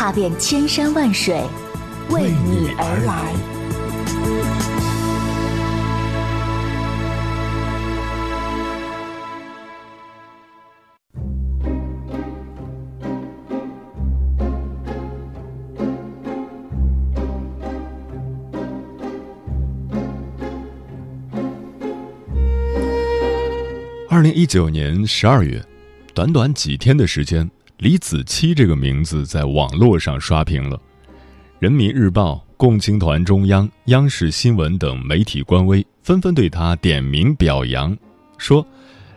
踏遍千山万水，为你而来。二零一九年十二月，短短几天的时间，李子柒这个名字在网络上刷屏了。人民日报、共青团中央、央视新闻等媒体官微纷纷对他点名表扬，说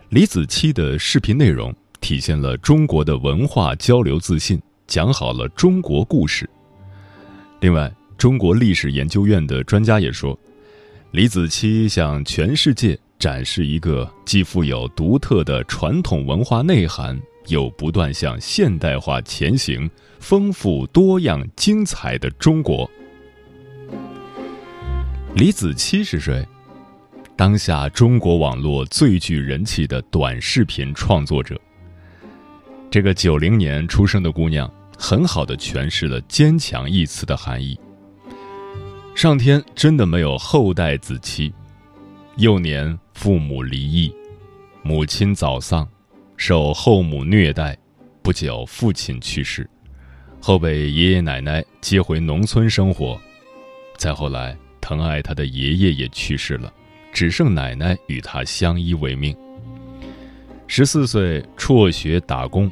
李子柒的视频内容体现了中国的文化交流自信，讲好了中国故事。另外，中国历史研究院的专家也说，李子柒向全世界。展示一个既富有独特的传统文化内涵，又不断向现代化前行、丰富多样精彩的中国。李子柒是谁？当下中国网络最具人气的短视频创作者。这个九零年出生的姑娘，很好的诠释了“坚强”一词的含义。上天真的没有后代子柒。幼年父母离异，母亲早丧，受后母虐待，不久父亲去世，后被爷爷奶奶接回农村生活。再后来，疼爱他的爷爷也去世了，只剩奶奶与他相依为命。十四岁辍学打工，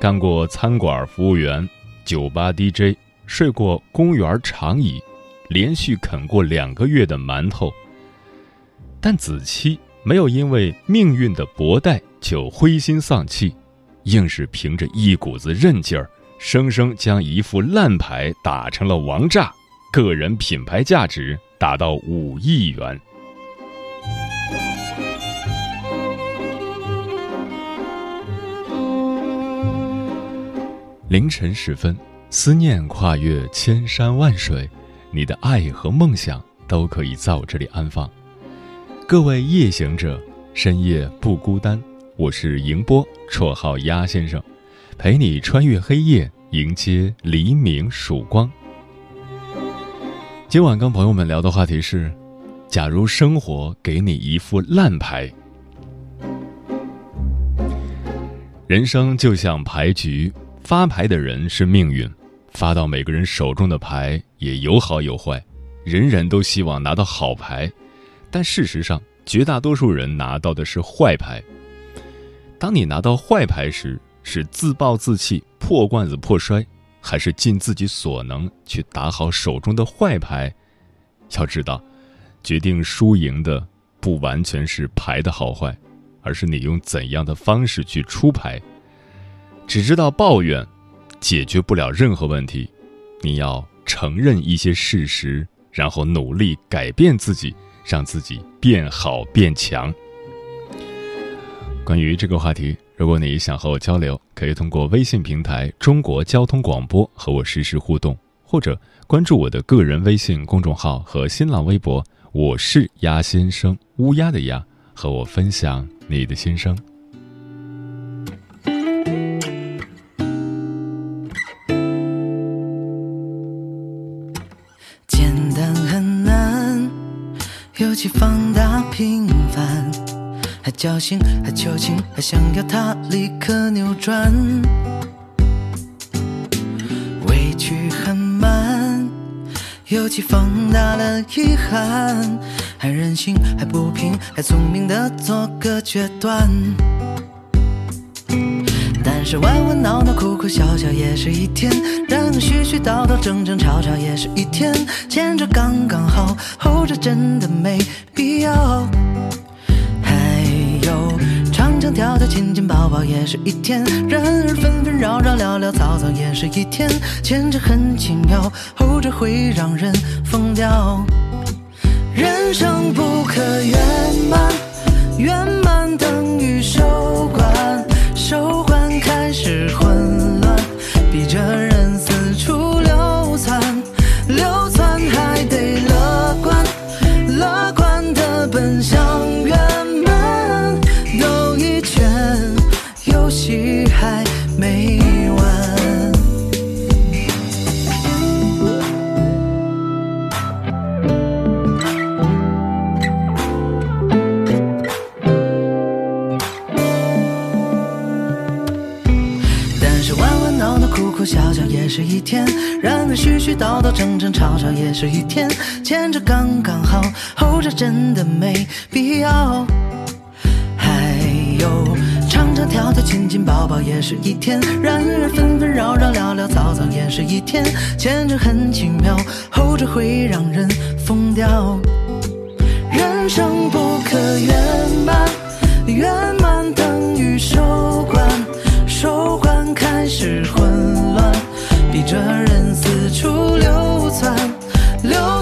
干过餐馆服务员、酒吧 DJ，睡过公园长椅，连续啃过两个月的馒头。但子期没有因为命运的薄待就灰心丧气，硬是凭着一股子韧劲儿，生生将一副烂牌打成了王炸，个人品牌价值达到五亿元。凌晨时分，思念跨越千山万水，你的爱和梦想都可以在我这里安放。各位夜行者，深夜不孤单。我是迎波，绰号鸭先生，陪你穿越黑夜，迎接黎明曙光。今晚跟朋友们聊的话题是：假如生活给你一副烂牌，人生就像牌局，发牌的人是命运，发到每个人手中的牌也有好有坏，人人都希望拿到好牌。但事实上，绝大多数人拿到的是坏牌。当你拿到坏牌时，是自暴自弃、破罐子破摔，还是尽自己所能去打好手中的坏牌？要知道，决定输赢的不完全是牌的好坏，而是你用怎样的方式去出牌。只知道抱怨，解决不了任何问题。你要承认一些事实，然后努力改变自己。让自己变好变强。关于这个话题，如果你想和我交流，可以通过微信平台“中国交通广播”和我实时互动，或者关注我的个人微信公众号和新浪微博“我是鸭先生”（乌鸦的鸭），和我分享你的心声。简单很难，尤其放大平凡，侥幸，还求情，还想要它立刻扭转。委屈很慢，尤其放大了遗憾，还任性，还不平，还聪明的做个决断。但是玩玩闹闹、哭哭笑笑也是一天，然后絮絮叨叨、争争吵吵也是一天，前者刚刚好，后者真的没必要。跳跳，亲亲抱抱也是一天，然而纷纷扰扰，潦潦草草也是一天。前者很奇妙，后者会让人疯掉。人生不可圆满，圆满等于收官，收官开始天，然而絮絮叨叨、争争吵吵也是一天。前者刚刚好，后者真的没必要。还有唱唱跳跳、亲亲抱抱也是一天，然而纷纷扰扰、潦潦草草也是一天。前者很奇妙，后者会让人疯掉。人生不可圆满，圆满等于收官，收官开始混乱，逼着人四处流窜，流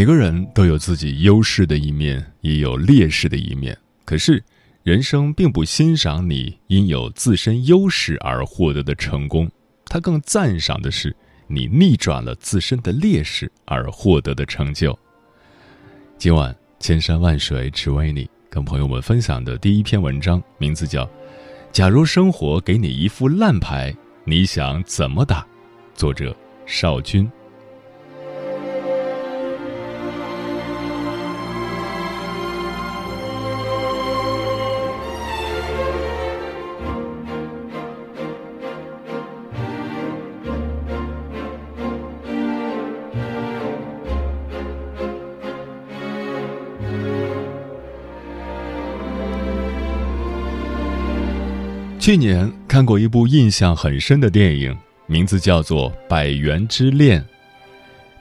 每个人都有自己优势的一面，也有劣势的一面。可是，人生并不欣赏你因有自身优势而获得的成功，他更赞赏的是你逆转了自身的劣势而获得的成就。今晚千山万水只为你，跟朋友们分享的第一篇文章，名字叫《假如生活给你一副烂牌，你想怎么打》，作者邵军。去年看过一部印象很深的电影，名字叫做《百元之恋》。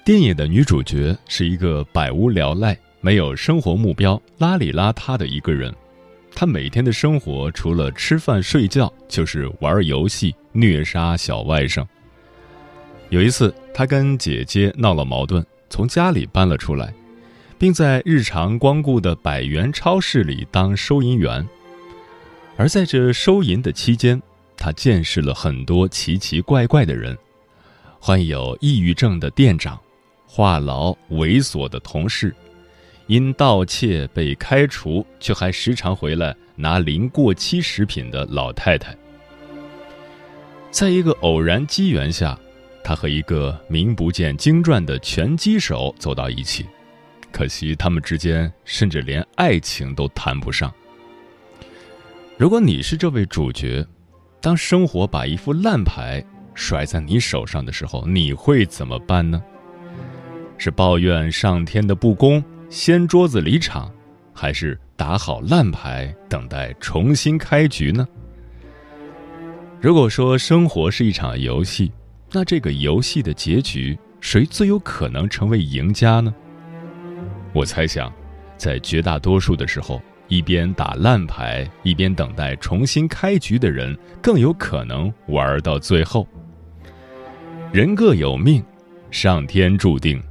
电影的女主角是一个百无聊赖、没有生活目标、邋里邋遢的一个人。她每天的生活除了吃饭睡觉，就是玩游戏、虐杀小外甥。有一次，她跟姐姐闹了矛盾，从家里搬了出来，并在日常光顾的百元超市里当收银员。而在这收银的期间，他见识了很多奇奇怪怪的人：患有抑郁症的店长，话痨猥琐的同事，因盗窃被开除却还时常回来拿零过期食品的老太太。在一个偶然机缘下，他和一个名不见经传的拳击手走到一起，可惜他们之间甚至连爱情都谈不上。如果你是这位主角，当生活把一副烂牌甩在你手上的时候，你会怎么办呢？是抱怨上天的不公，掀桌子离场，还是打好烂牌，等待重新开局呢？如果说生活是一场游戏，那这个游戏的结局，谁最有可能成为赢家呢？我猜想，在绝大多数的时候。一边打烂牌，一边等待重新开局的人，更有可能玩到最后。人各有命，上天注定，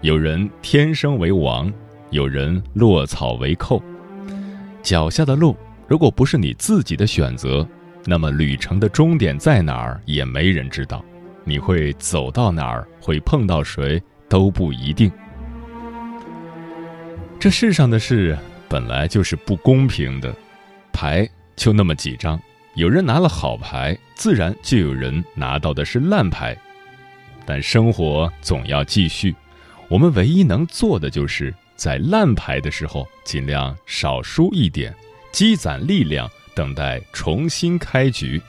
有人天生为王，有人落草为寇。脚下的路，如果不是你自己的选择，那么旅程的终点在哪儿，也没人知道。你会走到哪儿，会碰到谁，都不一定。这世上的事本来就是不公平的，牌就那么几张，有人拿了好牌，自然就有人拿到的是烂牌。但生活总要继续，我们唯一能做的就是在烂牌的时候尽量少输一点，积攒力量，等待重新开局。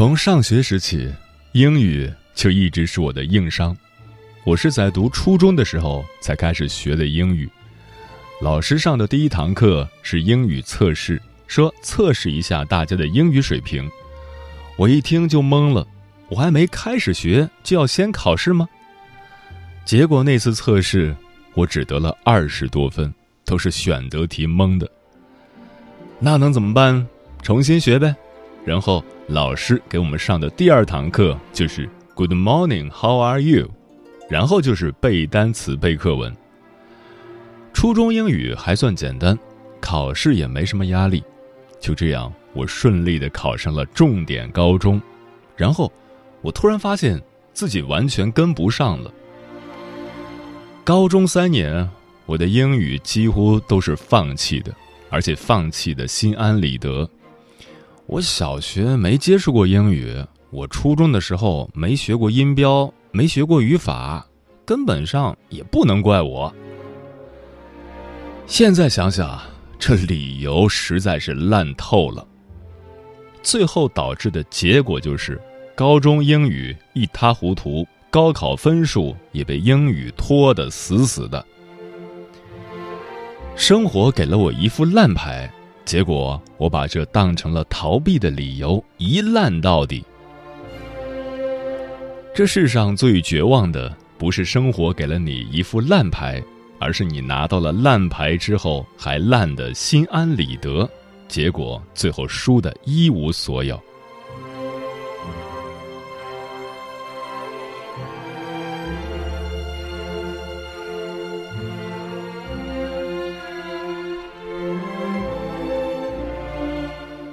从上学时起，英语就一直是我的硬伤。我是在读初中的时候才开始学的英语。老师上的第一堂课是英语测试，说测试一下大家的英语水平。我一听就懵了，我还没开始学就要先考试吗？结果那次测试我只得了二十多分，都是选择题蒙的。那能怎么办？重新学呗。然后老师给我们上的第二堂课就是 Good morning, how are you？然后就是背单词、背课文。初中英语还算简单，考试也没什么压力。就这样，我顺利的考上了重点高中。然后，我突然发现自己完全跟不上了。高中三年，我的英语几乎都是放弃的，而且放弃的心安理得。我小学没接触过英语，我初中的时候没学过音标，没学过语法，根本上也不能怪我。现在想想，这理由实在是烂透了。最后导致的结果就是，高中英语一塌糊涂，高考分数也被英语拖得死死的。生活给了我一副烂牌。结果我把这当成了逃避的理由，一烂到底。这世上最绝望的，不是生活给了你一副烂牌，而是你拿到了烂牌之后还烂得心安理得，结果最后输得一无所有。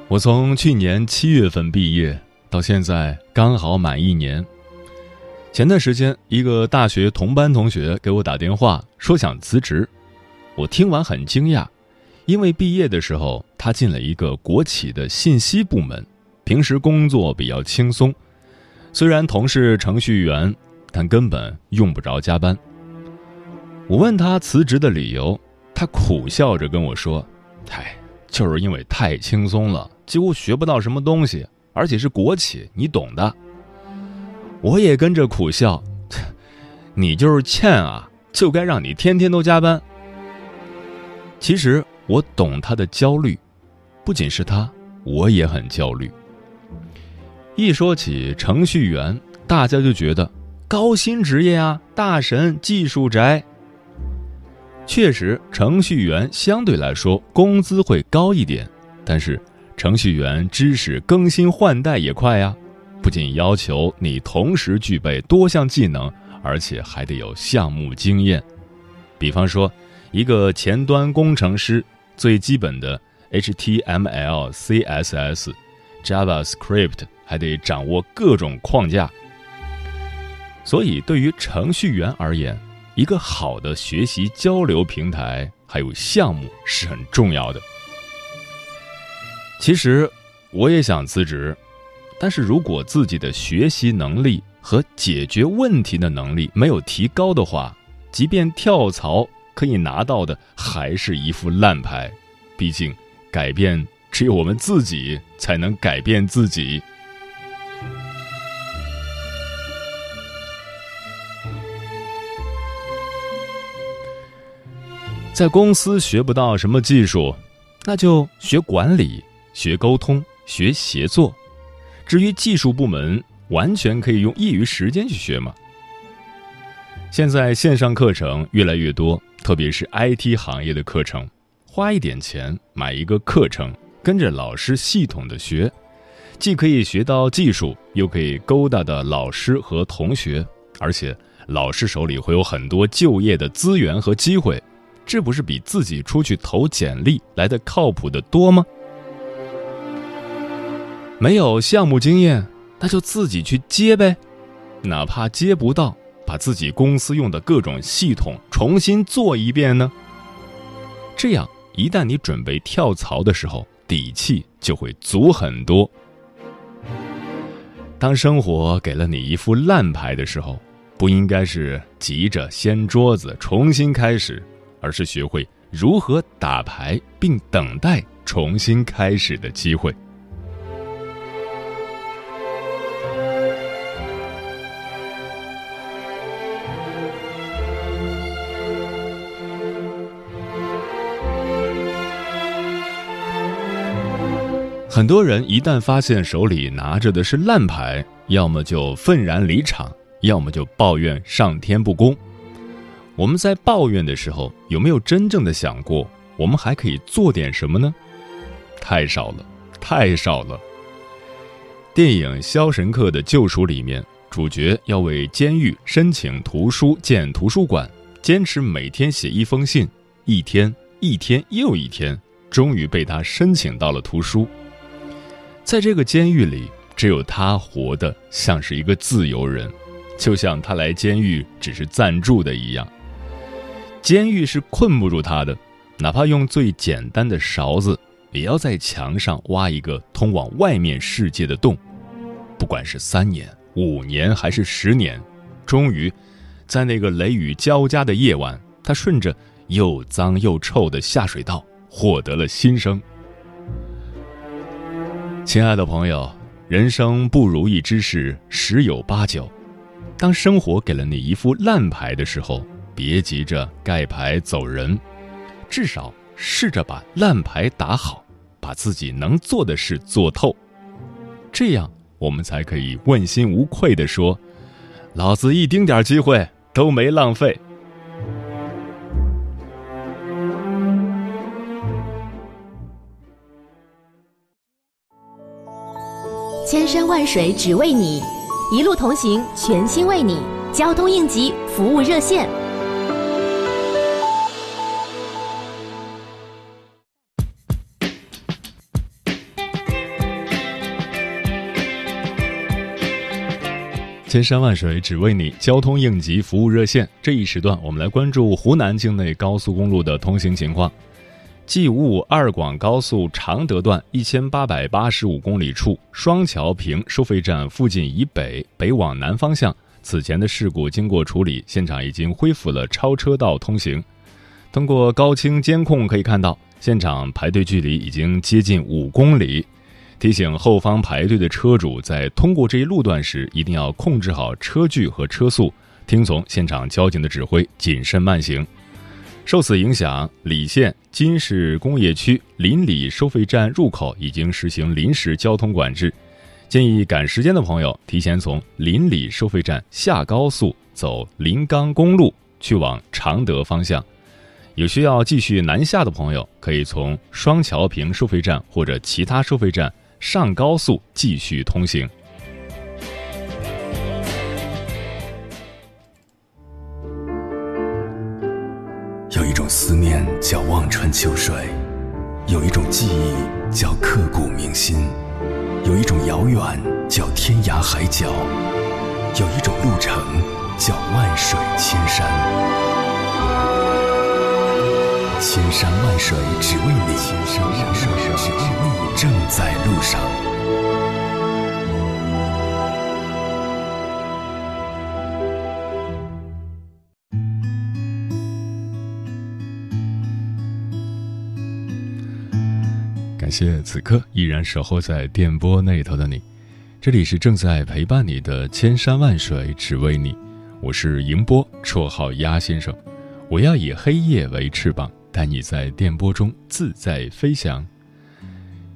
我从去年七月份毕业到现在刚好满一年。前段时间，一个大学同班同学给我打电话说想辞职，我听完很惊讶，因为毕业的时候他进了一个国企的信息部门，平时工作比较轻松，虽然同是程序员，但根本用不着加班。我问他辞职的理由，他苦笑着跟我说：“嗨，就是因为太轻松了。”几乎学不到什么东西，而且是国企，你懂的。我也跟着苦笑，你就是欠啊，就该让你天天都加班。其实我懂他的焦虑，不仅是他，我也很焦虑。一说起程序员，大家就觉得高薪职业啊，大神、技术宅。确实，程序员相对来说工资会高一点，但是。程序员知识更新换代也快呀，不仅要求你同时具备多项技能，而且还得有项目经验。比方说，一个前端工程师，最基本的 HTML、CSS、JavaScript 还得掌握各种框架。所以，对于程序员而言，一个好的学习交流平台还有项目是很重要的。其实，我也想辞职，但是如果自己的学习能力和解决问题的能力没有提高的话，即便跳槽，可以拿到的还是一副烂牌。毕竟，改变只有我们自己才能改变自己。在公司学不到什么技术，那就学管理。学沟通，学协作。至于技术部门，完全可以用业余时间去学嘛。现在线上课程越来越多，特别是 IT 行业的课程，花一点钱买一个课程，跟着老师系统的学，既可以学到技术，又可以勾搭的老师和同学，而且老师手里会有很多就业的资源和机会，这不是比自己出去投简历来的靠谱的多吗？没有项目经验，那就自己去接呗，哪怕接不到，把自己公司用的各种系统重新做一遍呢。这样，一旦你准备跳槽的时候，底气就会足很多。当生活给了你一副烂牌的时候，不应该是急着掀桌子重新开始，而是学会如何打牌，并等待重新开始的机会。很多人一旦发现手里拿着的是烂牌，要么就愤然离场，要么就抱怨上天不公。我们在抱怨的时候，有没有真正的想过，我们还可以做点什么呢？太少了，太少了。电影《肖申克的救赎》里面，主角要为监狱申请图书建图书馆，坚持每天写一封信，一天一天又一天，终于被他申请到了图书。在这个监狱里，只有他活得像是一个自由人，就像他来监狱只是暂住的一样。监狱是困不住他的，哪怕用最简单的勺子，也要在墙上挖一个通往外面世界的洞。不管是三年、五年还是十年，终于，在那个雷雨交加的夜晚，他顺着又脏又臭的下水道获得了新生。亲爱的朋友，人生不如意之事十有八九。当生活给了你一副烂牌的时候，别急着盖牌走人，至少试着把烂牌打好，把自己能做的事做透。这样，我们才可以问心无愧地说：“老子一丁点机会都没浪费。”千山万水只为你，一路同行，全心为你。交通应急服务热线。千山万水只为你，交通应急服务热线。这一时段，我们来关注湖南境内高速公路的通行情况。G 五二广高速常德段一千八百八十五公里处双桥坪收费站附近以北北往南方向，此前的事故经过处理，现场已经恢复了超车道通行。通过高清监控可以看到，现场排队距离已经接近五公里。提醒后方排队的车主在通过这一路段时，一定要控制好车距和车速，听从现场交警的指挥，谨慎慢行。受此影响，澧县金市工业区临澧收费站入口已经实行临时交通管制，建议赶时间的朋友提前从临澧收费站下高速，走临钢公路去往常德方向。有需要继续南下的朋友，可以从双桥坪收费站或者其他收费站上高速继续通行。有一种思念叫望穿秋水，有一种记忆叫刻骨铭心，有一种遥远叫天涯海角，有一种路程叫万水千山。千山万水只为你，千山万水只为你，正在路上。感谢此刻依然守候在电波那头的你，这里是正在陪伴你的千山万水只为你，我是迎波，绰号鸭先生，我要以黑夜为翅膀，带你在电波中自在飞翔。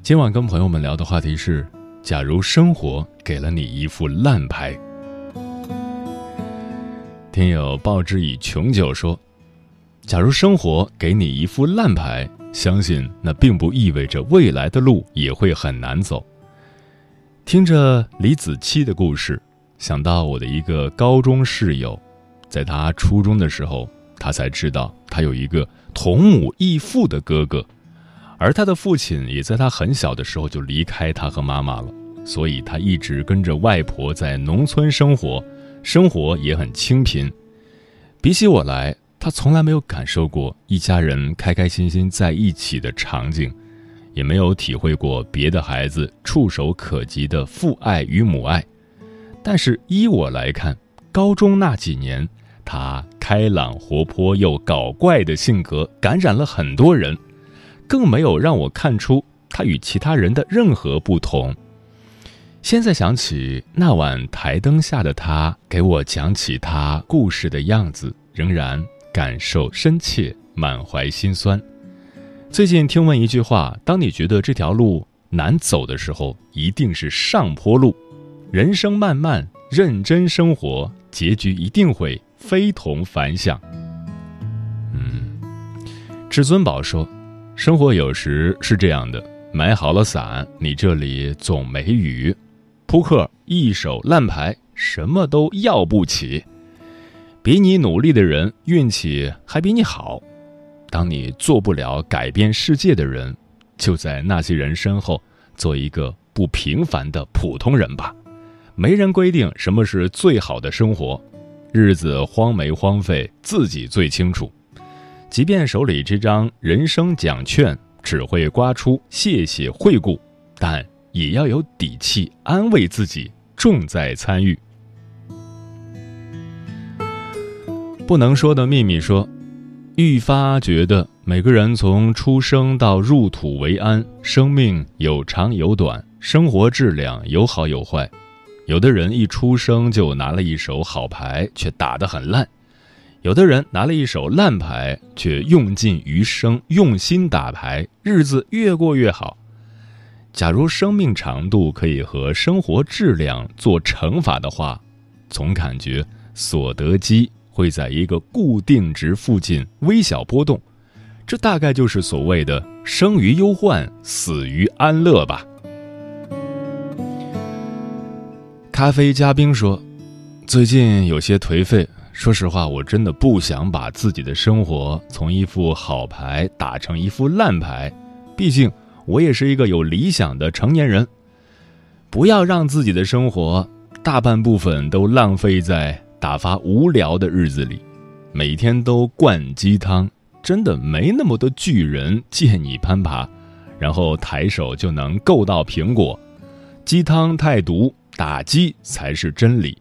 今晚跟朋友们聊的话题是：假如生活给了你一副烂牌。听友报之以琼酒说，假如生活给你一副烂牌。相信那并不意味着未来的路也会很难走。听着李子柒的故事，想到我的一个高中室友，在他初中的时候，他才知道他有一个同母异父的哥哥，而他的父亲也在他很小的时候就离开他和妈妈了，所以他一直跟着外婆在农村生活，生活也很清贫。比起我来，他从来没有感受过一家人开开心心在一起的场景。也没有体会过别的孩子触手可及的父爱与母爱，但是依我来看，高中那几年，他开朗活泼又搞怪的性格感染了很多人，更没有让我看出他与其他人的任何不同。现在想起那晚台灯下的他给我讲起他故事的样子，仍然感受深切，满怀心酸。最近听闻一句话：当你觉得这条路难走的时候，一定是上坡路。人生漫漫，认真生活，结局一定会非同凡响。嗯，至尊宝说，生活有时是这样的：买好了伞，你这里总没雨；扑克一手烂牌，什么都要不起。比你努力的人，运气还比你好。当你做不了改变世界的人，就在那些人身后做一个不平凡的普通人吧。没人规定什么是最好的生活，日子荒没荒废自己最清楚。即便手里这张人生奖券只会刮出谢谢惠顾，但也要有底气安慰自己，重在参与。不能说的秘密说。愈发觉得，每个人从出生到入土为安，生命有长有短，生活质量有好有坏。有的人一出生就拿了一手好牌，却打得很烂；有的人拿了一手烂牌，却用尽余生用心打牌，日子越过越好。假如生命长度可以和生活质量做乘法的话，总感觉所得基。会在一个固定值附近微小波动，这大概就是所谓的“生于忧患，死于安乐”吧。咖啡嘉宾说：“最近有些颓废，说实话，我真的不想把自己的生活从一副好牌打成一副烂牌。毕竟我也是一个有理想的成年人，不要让自己的生活大半部分都浪费在……”打发无聊的日子里，每天都灌鸡汤，真的没那么多巨人借你攀爬，然后抬手就能够到苹果。鸡汤太毒，打击才是真理。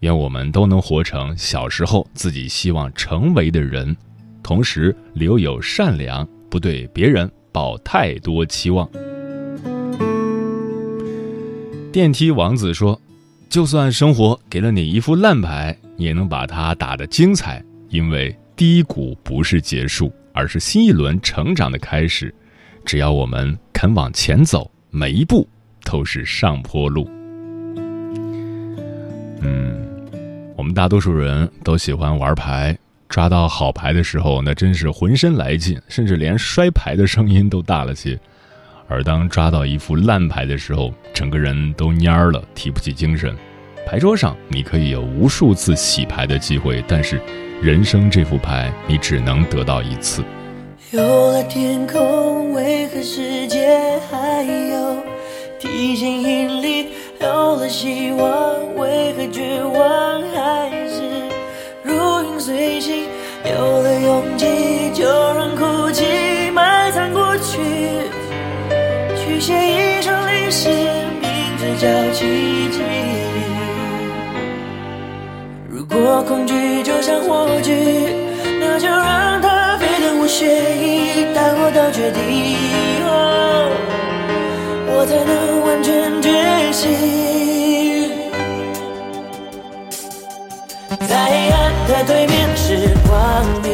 愿我们都能活成小时候自己希望成为的人，同时留有善良，不对别人抱太多期望。电梯王子说。就算生活给了你一副烂牌，你也能把它打得精彩，因为低谷不是结束，而是新一轮成长的开始。只要我们肯往前走，每一步都是上坡路。嗯，我们大多数人都喜欢玩牌，抓到好牌的时候，那真是浑身来劲，甚至连摔牌的声音都大了些。而当抓到一副烂牌的时候，整个人都蔫了，提不起精神。牌桌上你可以有无数次洗牌的机会，但是人生这副牌你只能得到一次。有了天空，为何世界还有提前引力？有了希望，为何绝望还是如影随形？有了勇气，就让哭泣埋藏过去。去写一首历史，名字叫奇迹。如果恐惧就像火炬，那就让它飞腾我血液，带我到绝地，我才能完全觉醒。在黑暗的对面是光明，